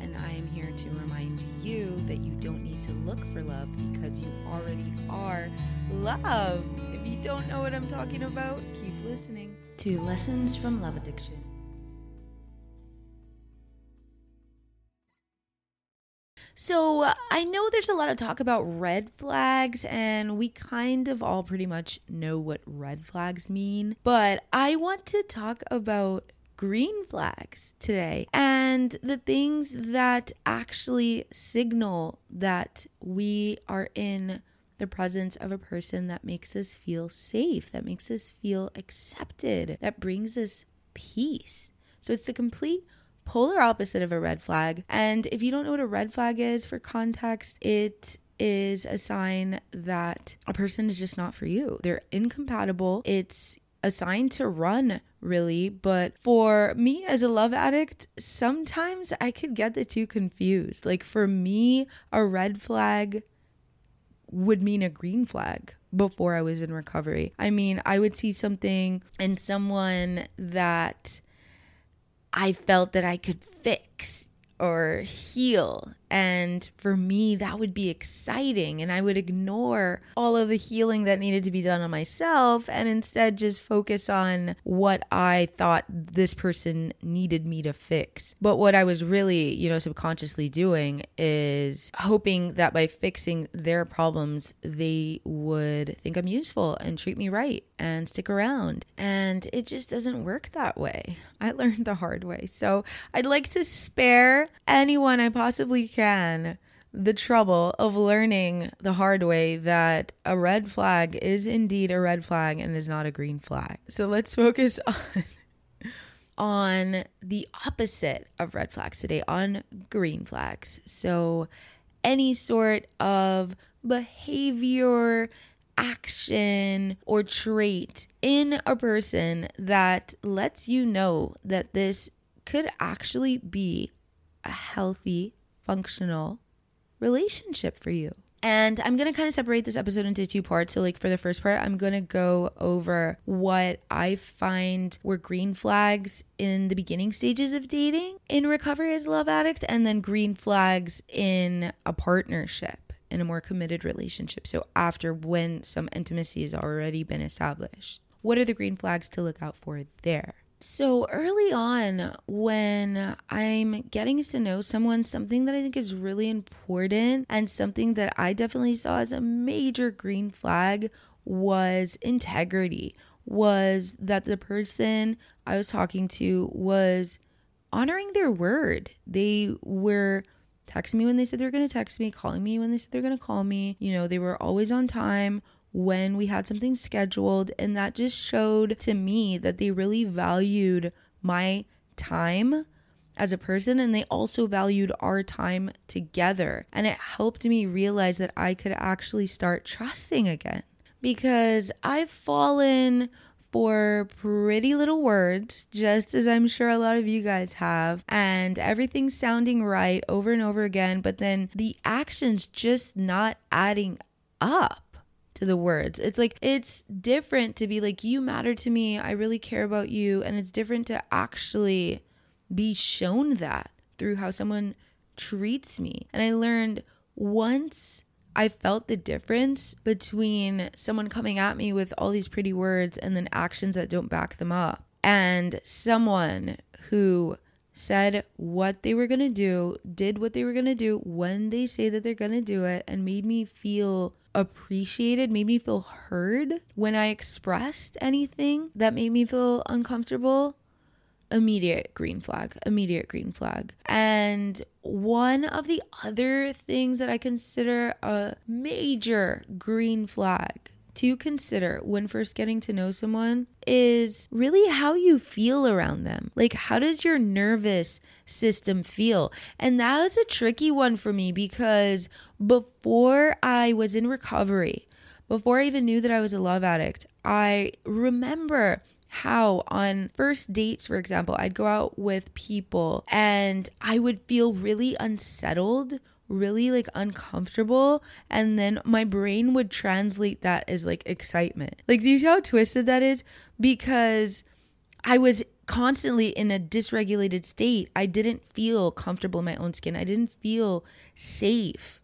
And I am here to remind you that you don't need to look for love because you already are love. If you don't know what I'm talking about, keep listening to Lessons from Love Addiction. So, uh, I know there's a lot of talk about red flags, and we kind of all pretty much know what red flags mean. But I want to talk about green flags today and the things that actually signal that we are in the presence of a person that makes us feel safe, that makes us feel accepted, that brings us peace. So, it's the complete polar opposite of a red flag. And if you don't know what a red flag is for context, it is a sign that a person is just not for you. They're incompatible. It's a sign to run, really. But for me as a love addict, sometimes I could get the two confused. Like for me, a red flag would mean a green flag before I was in recovery. I mean, I would see something in someone that I felt that I could fix or heal. And for me, that would be exciting. And I would ignore all of the healing that needed to be done on myself and instead just focus on what I thought this person needed me to fix. But what I was really, you know, subconsciously doing is hoping that by fixing their problems, they would think I'm useful and treat me right and stick around. And it just doesn't work that way. I learned the hard way. So I'd like to spare anyone I possibly can the trouble of learning the hard way that a red flag is indeed a red flag and is not a green flag. So let's focus on on the opposite of red flags today on green flags. So any sort of behavior, action or trait in a person that lets you know that this could actually be a healthy, functional relationship for you. And I'm going to kind of separate this episode into two parts. So, like, for the first part, I'm going to go over what I find were green flags in the beginning stages of dating in recovery as a love addict, and then green flags in a partnership, in a more committed relationship. So, after when some intimacy has already been established, what are the green flags to look out for there? So early on, when I'm getting to know someone, something that I think is really important and something that I definitely saw as a major green flag was integrity, was that the person I was talking to was honoring their word. They were texting me when they said they were going to text me, calling me when they said they're going to call me. You know, they were always on time, when we had something scheduled. And that just showed to me that they really valued my time as a person and they also valued our time together. And it helped me realize that I could actually start trusting again because I've fallen for pretty little words, just as I'm sure a lot of you guys have, and everything's sounding right over and over again, but then the actions just not adding up to the words. It's like it's different to be like you matter to me, I really care about you, and it's different to actually be shown that through how someone treats me. And I learned once I felt the difference between someone coming at me with all these pretty words and then actions that don't back them up, and someone who said what they were going to do, did what they were going to do when they say that they're going to do it, and made me feel appreciated, made me feel heard when I expressed anything that made me feel uncomfortable. Immediate green flag, immediate green flag. And one of the other things that I consider a major green flag to consider when first getting to know someone is really how you feel around them. Like, how does your nervous system feel? And that was a tricky one for me because before I was in recovery, before I even knew that I was a love addict, I remember how on first dates, for example, I'd go out with people and I would feel really unsettled really like uncomfortable and then my brain would translate that as like excitement. Like do you see how twisted that is? Because I was constantly in a dysregulated state. I didn't feel comfortable in my own skin. I didn't feel safe.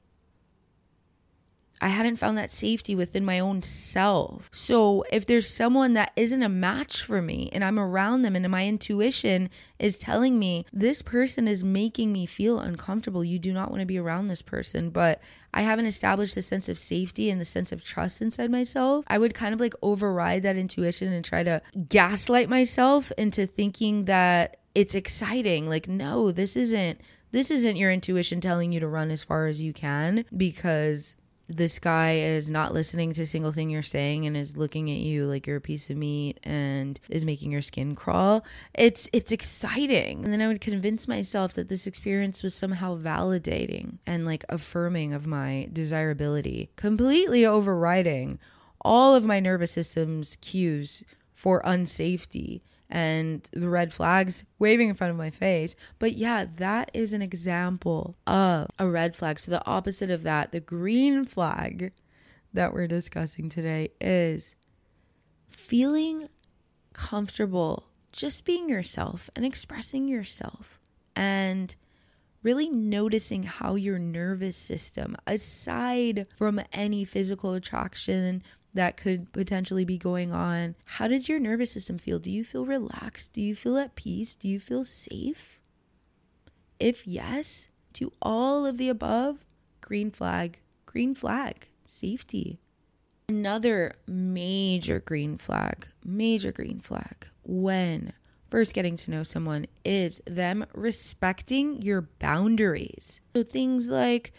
I hadn't found that safety within my own self. So if there's someone that isn't a match for me and I'm around them and my intuition is telling me this person is making me feel uncomfortable, you do not want to be around this person, but I haven't established a sense of safety and the sense of trust inside myself, I would kind of like override that intuition and try to gaslight myself into thinking that it's exciting. Like, no, this isn't this isn't your intuition telling you to run as far as you can because this guy is not listening to a single thing you're saying and is looking at you like you're a piece of meat and is making your skin crawl it's it's exciting. And then i would convince myself that this experience was somehow validating and like affirming of my desirability completely overriding all of my nervous system's cues for unsafety and the red flags waving in front of my face. But yeah, that is an example of a red flag. So the opposite of that, the green flag that we're discussing today is feeling comfortable just being yourself and expressing yourself and really noticing how your nervous system aside from any physical attraction that could potentially be going on. How does your nervous system feel? Do you feel relaxed? Do you feel at peace? Do you feel safe? If yes, to all of the above, green flag, green flag, safety. Another major green flag, major green flag when first getting to know someone is them respecting your boundaries. So things like,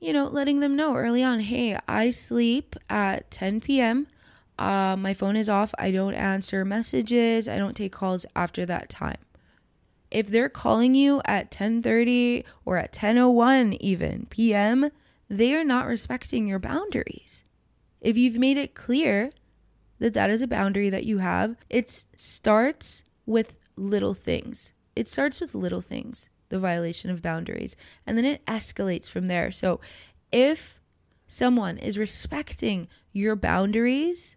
you know, letting them know early on, hey, I sleep at 10 p.m. Uh, my phone is off. I don't answer messages. I don't take calls after that time. If they're calling you at 10:30 or at 10:01 even p.m., they are not respecting your boundaries. If you've made it clear that that is a boundary that you have, it starts with little things. It starts with little things the violation of boundaries. And then it escalates from there. So if someone is respecting your boundaries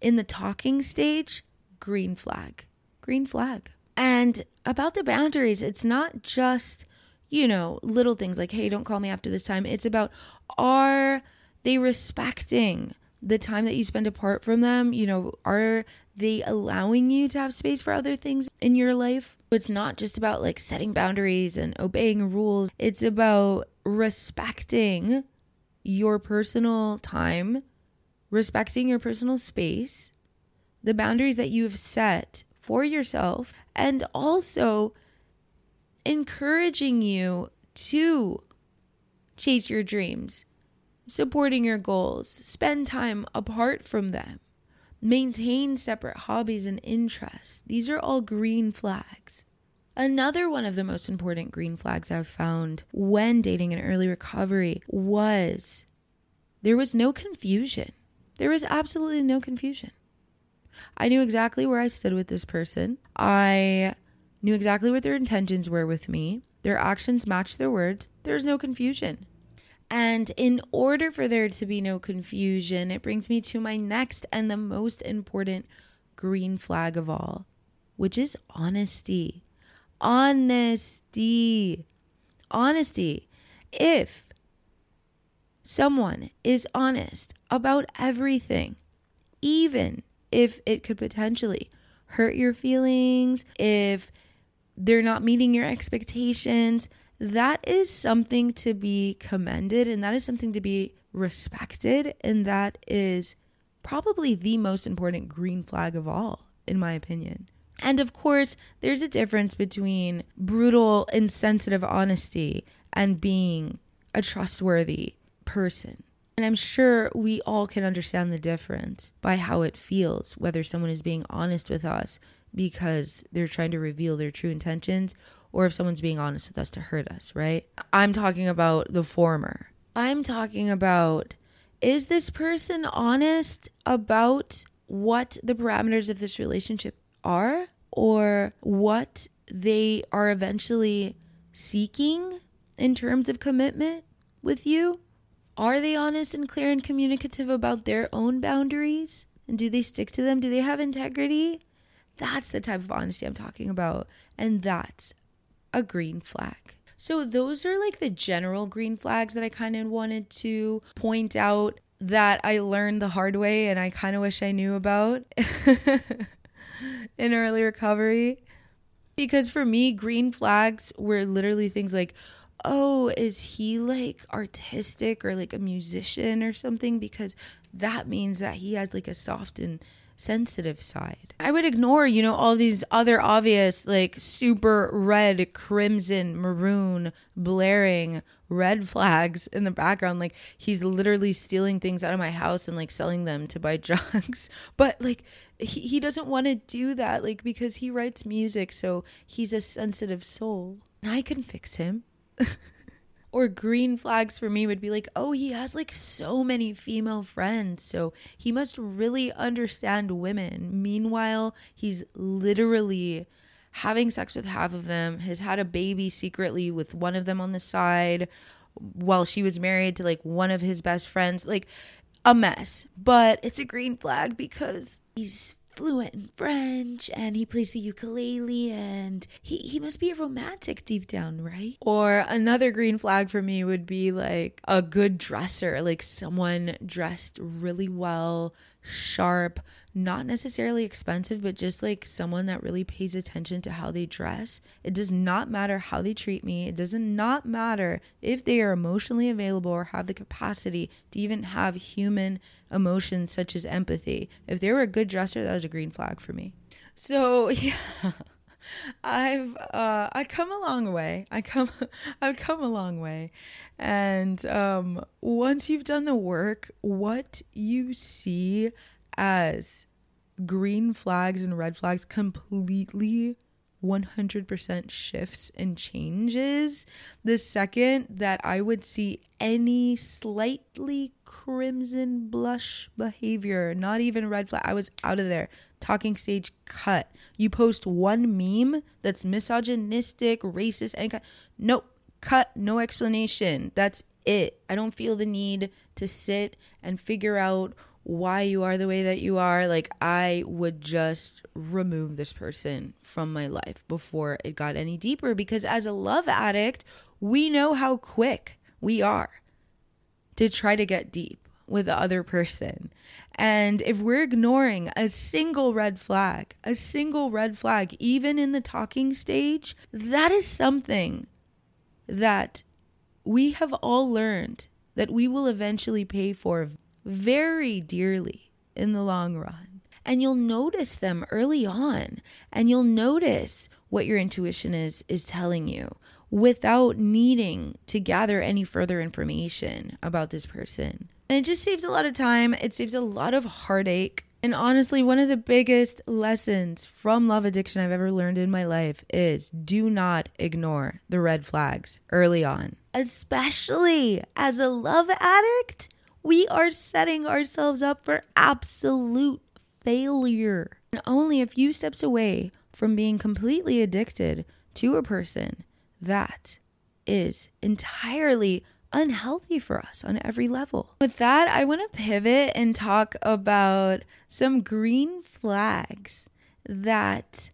in the talking stage, green flag. Green flag. And about the boundaries, it's not just, you know, little things like, hey, don't call me after this time. It's about are they respecting the time that you spend apart from them? You know, are they allowing you to have space for other things in your life? It's not just about like setting boundaries and obeying rules, it's about respecting your personal time, respecting your personal space, the boundaries that you have set for yourself, and also encouraging you to chase your dreams, supporting your goals, spend time apart from them maintain separate hobbies and interests. These are all green flags. Another one of the most important green flags I've found when dating in early recovery was there was no confusion. There was absolutely no confusion. I knew exactly where I stood with this person. I knew exactly what their intentions were with me. Their actions matched their words. There's no confusion. And in order for there to be no confusion, it brings me to my next and the most important green flag of all, which is honesty. Honesty. Honesty. If someone is honest about everything, even if it could potentially hurt your feelings, if they're not meeting your expectations, that is something to be commended and that is something to be respected. And that is probably the most important green flag of all, in my opinion. And of course, there's a difference between brutal, insensitive honesty and being a trustworthy person. And I'm sure we all can understand the difference by how it feels, whether someone is being honest with us because they're trying to reveal their true intentions or if someone's being honest with us to hurt us, right? I'm talking about the former. I'm talking about is this person honest about what the parameters of this relationship are or what they are eventually seeking in terms of commitment with you? Are they honest and clear and communicative about their own boundaries? And do they stick to them? Do they have integrity? That's the type of honesty I'm talking about. And that's a green flag. So, those are like the general green flags that I kind of wanted to point out that I learned the hard way and I kind of wish I knew about in early recovery. Because for me, green flags were literally things like, oh, is he like artistic or like a musician or something? Because that means that he has like a soft and sensitive side. I would ignore, you know, all these other obvious, like super red, crimson, maroon, blaring red flags in the background. Like he's literally stealing things out of my house and like selling them to buy drugs. But like he, he doesn't want to do that, like because he writes music, so he's a sensitive soul. And I can fix him. or green flags for me would be like, oh, he has like so many female friends, so he must really understand women. Meanwhile, he's literally having sex with half of them, has had a baby secretly with one of them on the side while she was married to like one of his best friends. Like a mess. But it's a green flag because he's fluent in French and he plays the ukulele and he, he must be a romantic deep down, right? Or another green flag for me would be like a good dresser, like someone dressed really well, sharp, not necessarily expensive, but just like someone that really pays attention to how they dress. It does not matter how they treat me. It does not matter if they are emotionally available or have the capacity to even have human emotions such as empathy. If they were a good dresser, that was a green flag for me. So, yeah. I've uh I come a long way. I come I've come a long way. And um once you've done the work, what you see as green flags and red flags completely 100% shifts and changes the second that I would see any slightly crimson blush behavior, not even red flag. I was out of there. Talking stage cut. You post one meme that's misogynistic, racist, and nope, cut, no explanation. That's it. I don't feel the need to sit and figure out why you are the way that you are, like I would just remove this person from my life before it got any deeper because as a love addict, we know how quick we are to try to get deep with the other person. And if we're ignoring a single red flag, a single red flag, even in the talking stage, that is something that we have all learned that we will eventually pay for very dearly in the long run. And you'll notice them early on, and you'll notice what your intuition is is telling you without needing to gather any further information about this person. And it just saves a lot of time, it saves a lot of heartache. And honestly, one of the biggest lessons from love addiction I've ever learned in my life is do not ignore the red flags early on. Especially as a love addict, we are setting ourselves up for absolute failure. And only a few steps away from being completely addicted to a person that is entirely unhealthy for us on every level. With that, I want to pivot and talk about some green flags that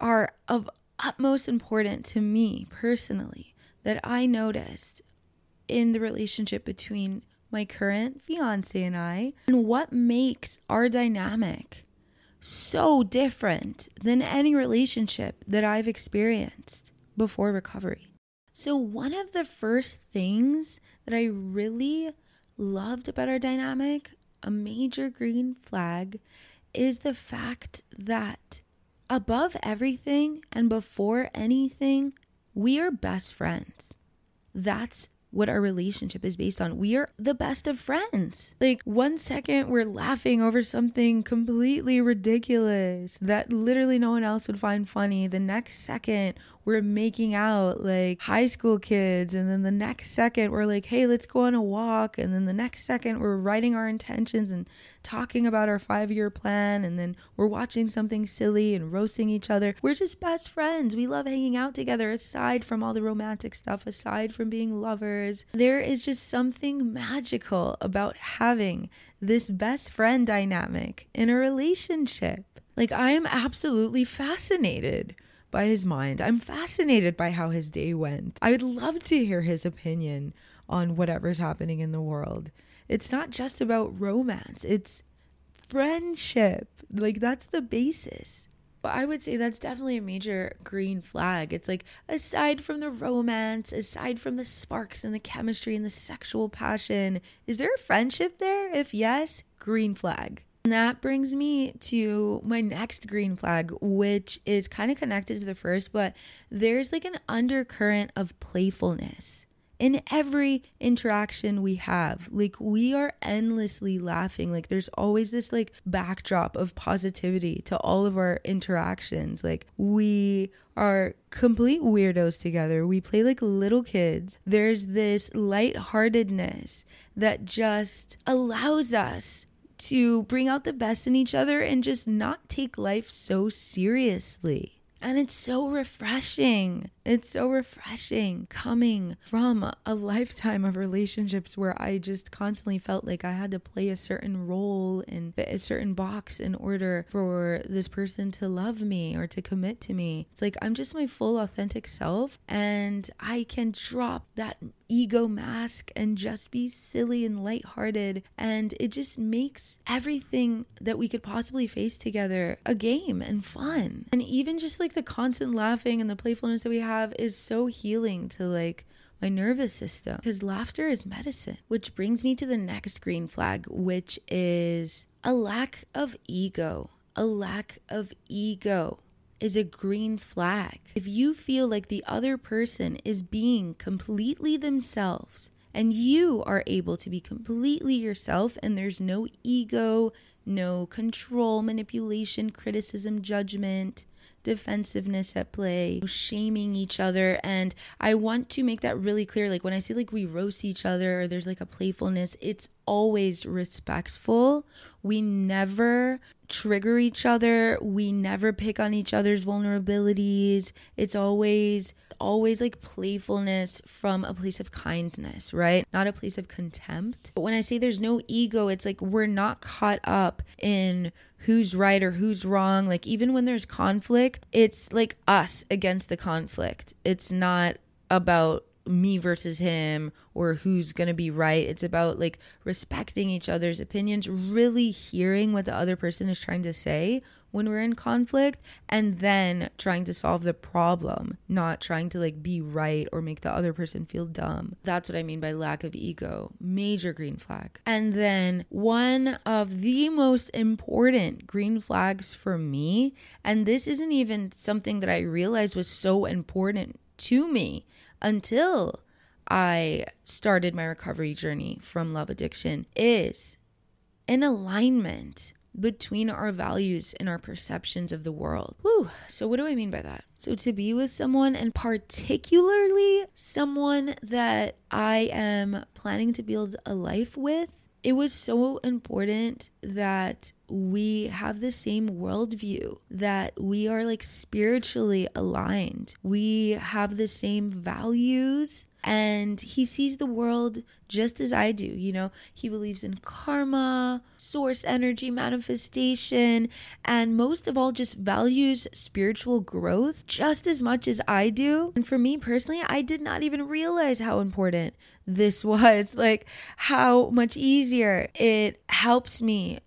are of utmost importance to me personally that I noticed in the relationship between my current fiance and I, and what makes our dynamic so different than any relationship that I've experienced before recovery. So, one of the first things that I really loved about our dynamic, a major green flag, is the fact that above everything and before anything, we are best friends. That's what our relationship is based on. We are the best of friends. Like, one second we're laughing over something completely ridiculous that literally no one else would find funny. The next second we're making out like high school kids. And then the next second we're like, hey, let's go on a walk. And then the next second we're writing our intentions and talking about our five year plan. And then we're watching something silly and roasting each other. We're just best friends. We love hanging out together aside from all the romantic stuff, aside from being lovers. There is just something magical about having this best friend dynamic in a relationship. Like, I am absolutely fascinated by his mind. I'm fascinated by how his day went. I would love to hear his opinion on whatever's happening in the world. It's not just about romance, it's friendship. Like, that's the basis. But I would say that's definitely a major green flag. It's like, aside from the romance, aside from the sparks and the chemistry and the sexual passion, is there a friendship there? If yes, green flag. And that brings me to my next green flag, which is kind of connected to the first, but there's like an undercurrent of playfulness in every interaction we have. Like we are endlessly laughing. Like there's always this like backdrop of positivity to all of our interactions. Like we are complete weirdos together. We play like little kids. There's this lightheartedness that just allows us to bring out the best in each other and just not take life so seriously. And it's so refreshing. It's so refreshing coming from a lifetime of relationships where I just constantly felt like I had to play a certain role and a certain box in order for this person to love me or to commit to me. It's like I'm just my full authentic self and I can drop that ego mask and just be silly and lighthearted. And it just makes everything that we could possibly face together a game and fun. And even just like the constant laughing and the playfulness that we have is so healing to like my nervous system because laughter is medicine. Which brings me to the next green flag, which is a lack of ego. A lack of ego is a green flag. If you feel like the other person is being completely themselves and you are able to be completely yourself and there's no ego, no control, manipulation, criticism, judgment, defensiveness at play, shaming each other. And I want to make that really clear. Like when I say like we roast each other or there's like a playfulness, it's always respectful. We never trigger each other. We never pick on each other's vulnerabilities. It's always always like playfulness from a place of kindness, right? Not a place of contempt. But when I say there's no ego, it's like we're not caught up in who's right or who's wrong. Like even when there's conflict, it's like us against the conflict. It's not about me versus him or who's going to be right. It's about like respecting each other's opinions, really hearing what the other person is trying to say when we're in conflict and then trying to solve the problem, not trying to like be right or make the other person feel dumb. That's what I mean by lack of ego. Major green flag. And then one of the most important green flags for me, and this isn't even something that I realized was so important to me until I started my recovery journey from love addiction is an alignment between our values and our perceptions of the world. Whew. So, what do I mean by that? So, to be with someone, and particularly someone that I am planning to build a life with, it was so important that we have the same worldview, that we are like spiritually aligned. We have the same values, and he sees the world just as I do. You know, he believes in karma, source energy manifestation, and most of all, just values spiritual growth just as much as I do. And for me personally, I did not even realize how important this was, like how much easier it helps me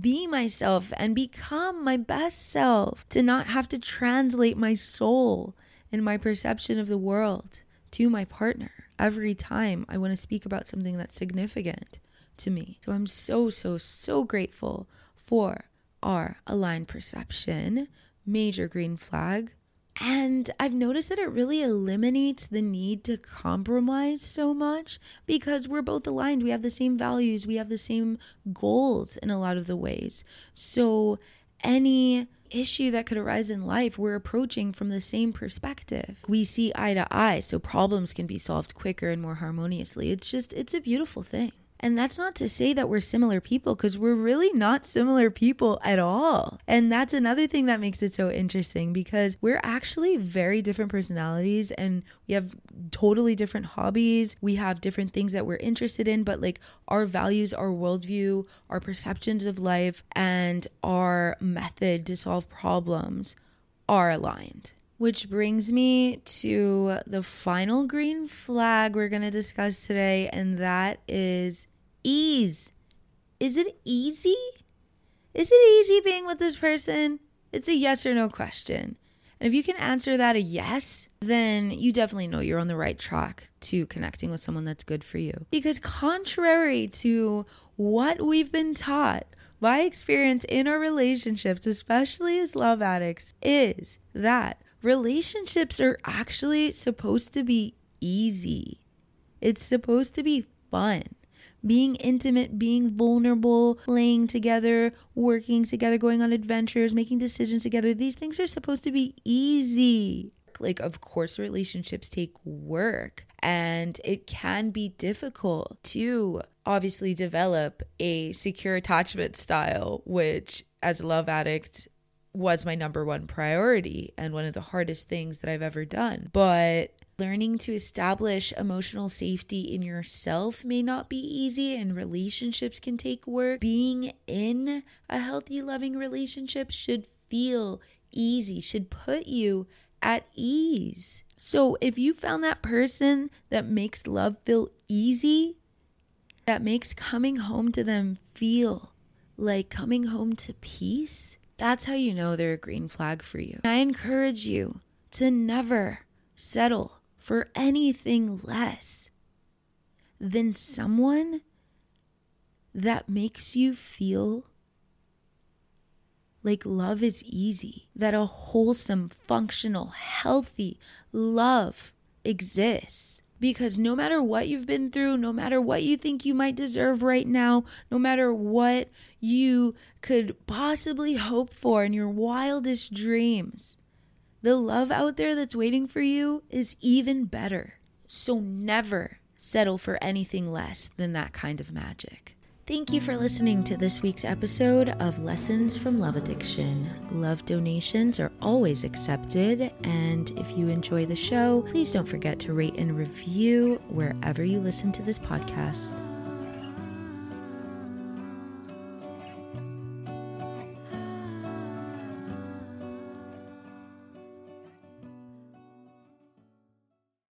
be myself and become my best self, to not have to translate my soul and my perception of the world to my partner every time I want to speak about something that's significant to me. So I'm so, so, so grateful for our aligned perception, major green flag, and I've noticed that it really eliminates the need to compromise so much because we're both aligned. We have the same values, we have the same goals in a lot of the ways. So, any issue that could arise in life, we're approaching from the same perspective. We see eye to eye, so problems can be solved quicker and more harmoniously. It's just, it's a beautiful thing. And that's not to say that we're similar people because we're really not similar people at all. And that's another thing that makes it so interesting because we're actually very different personalities and we have totally different hobbies. We have different things that we're interested in, but like our values, our worldview, our perceptions of life, and our method to solve problems are aligned. Which brings me to the final green flag we're going to discuss today, and that is ease. Is it easy? Is it easy being with this person? It's a yes or no question. And if you can answer that a yes, then you definitely know you're on the right track to connecting with someone that's good for you. Because, contrary to what we've been taught by experience in our relationships, especially as love addicts, is that relationships are actually supposed to be easy. It's supposed to be fun. Being intimate, being vulnerable, playing together, working together, going on adventures, making decisions together, these things are supposed to be easy. Like, of course, relationships take work and it can be difficult to obviously develop a secure attachment style, which, as a love addict, was my number one priority and one of the hardest things that I've ever done. But learning to establish emotional safety in yourself may not be easy, and relationships can take work. Being in a healthy, loving relationship should feel easy, should put you at ease. So if you found that person that makes love feel easy, that makes coming home to them feel like coming home to peace, that's how you know they're a green flag for you. I encourage you to never settle for anything less than someone that makes you feel like love is easy, that a wholesome, functional, healthy love exists. Because no matter what you've been through, no matter what you think you might deserve right now, no matter what you could possibly hope for in your wildest dreams, the love out there that's waiting for you is even better. So never settle for anything less than that kind of magic. Thank you for listening to this week's episode of Lessons from Love Addiction. Love donations are always accepted, and if you enjoy the show, please don't forget to rate and review wherever you listen to this podcast.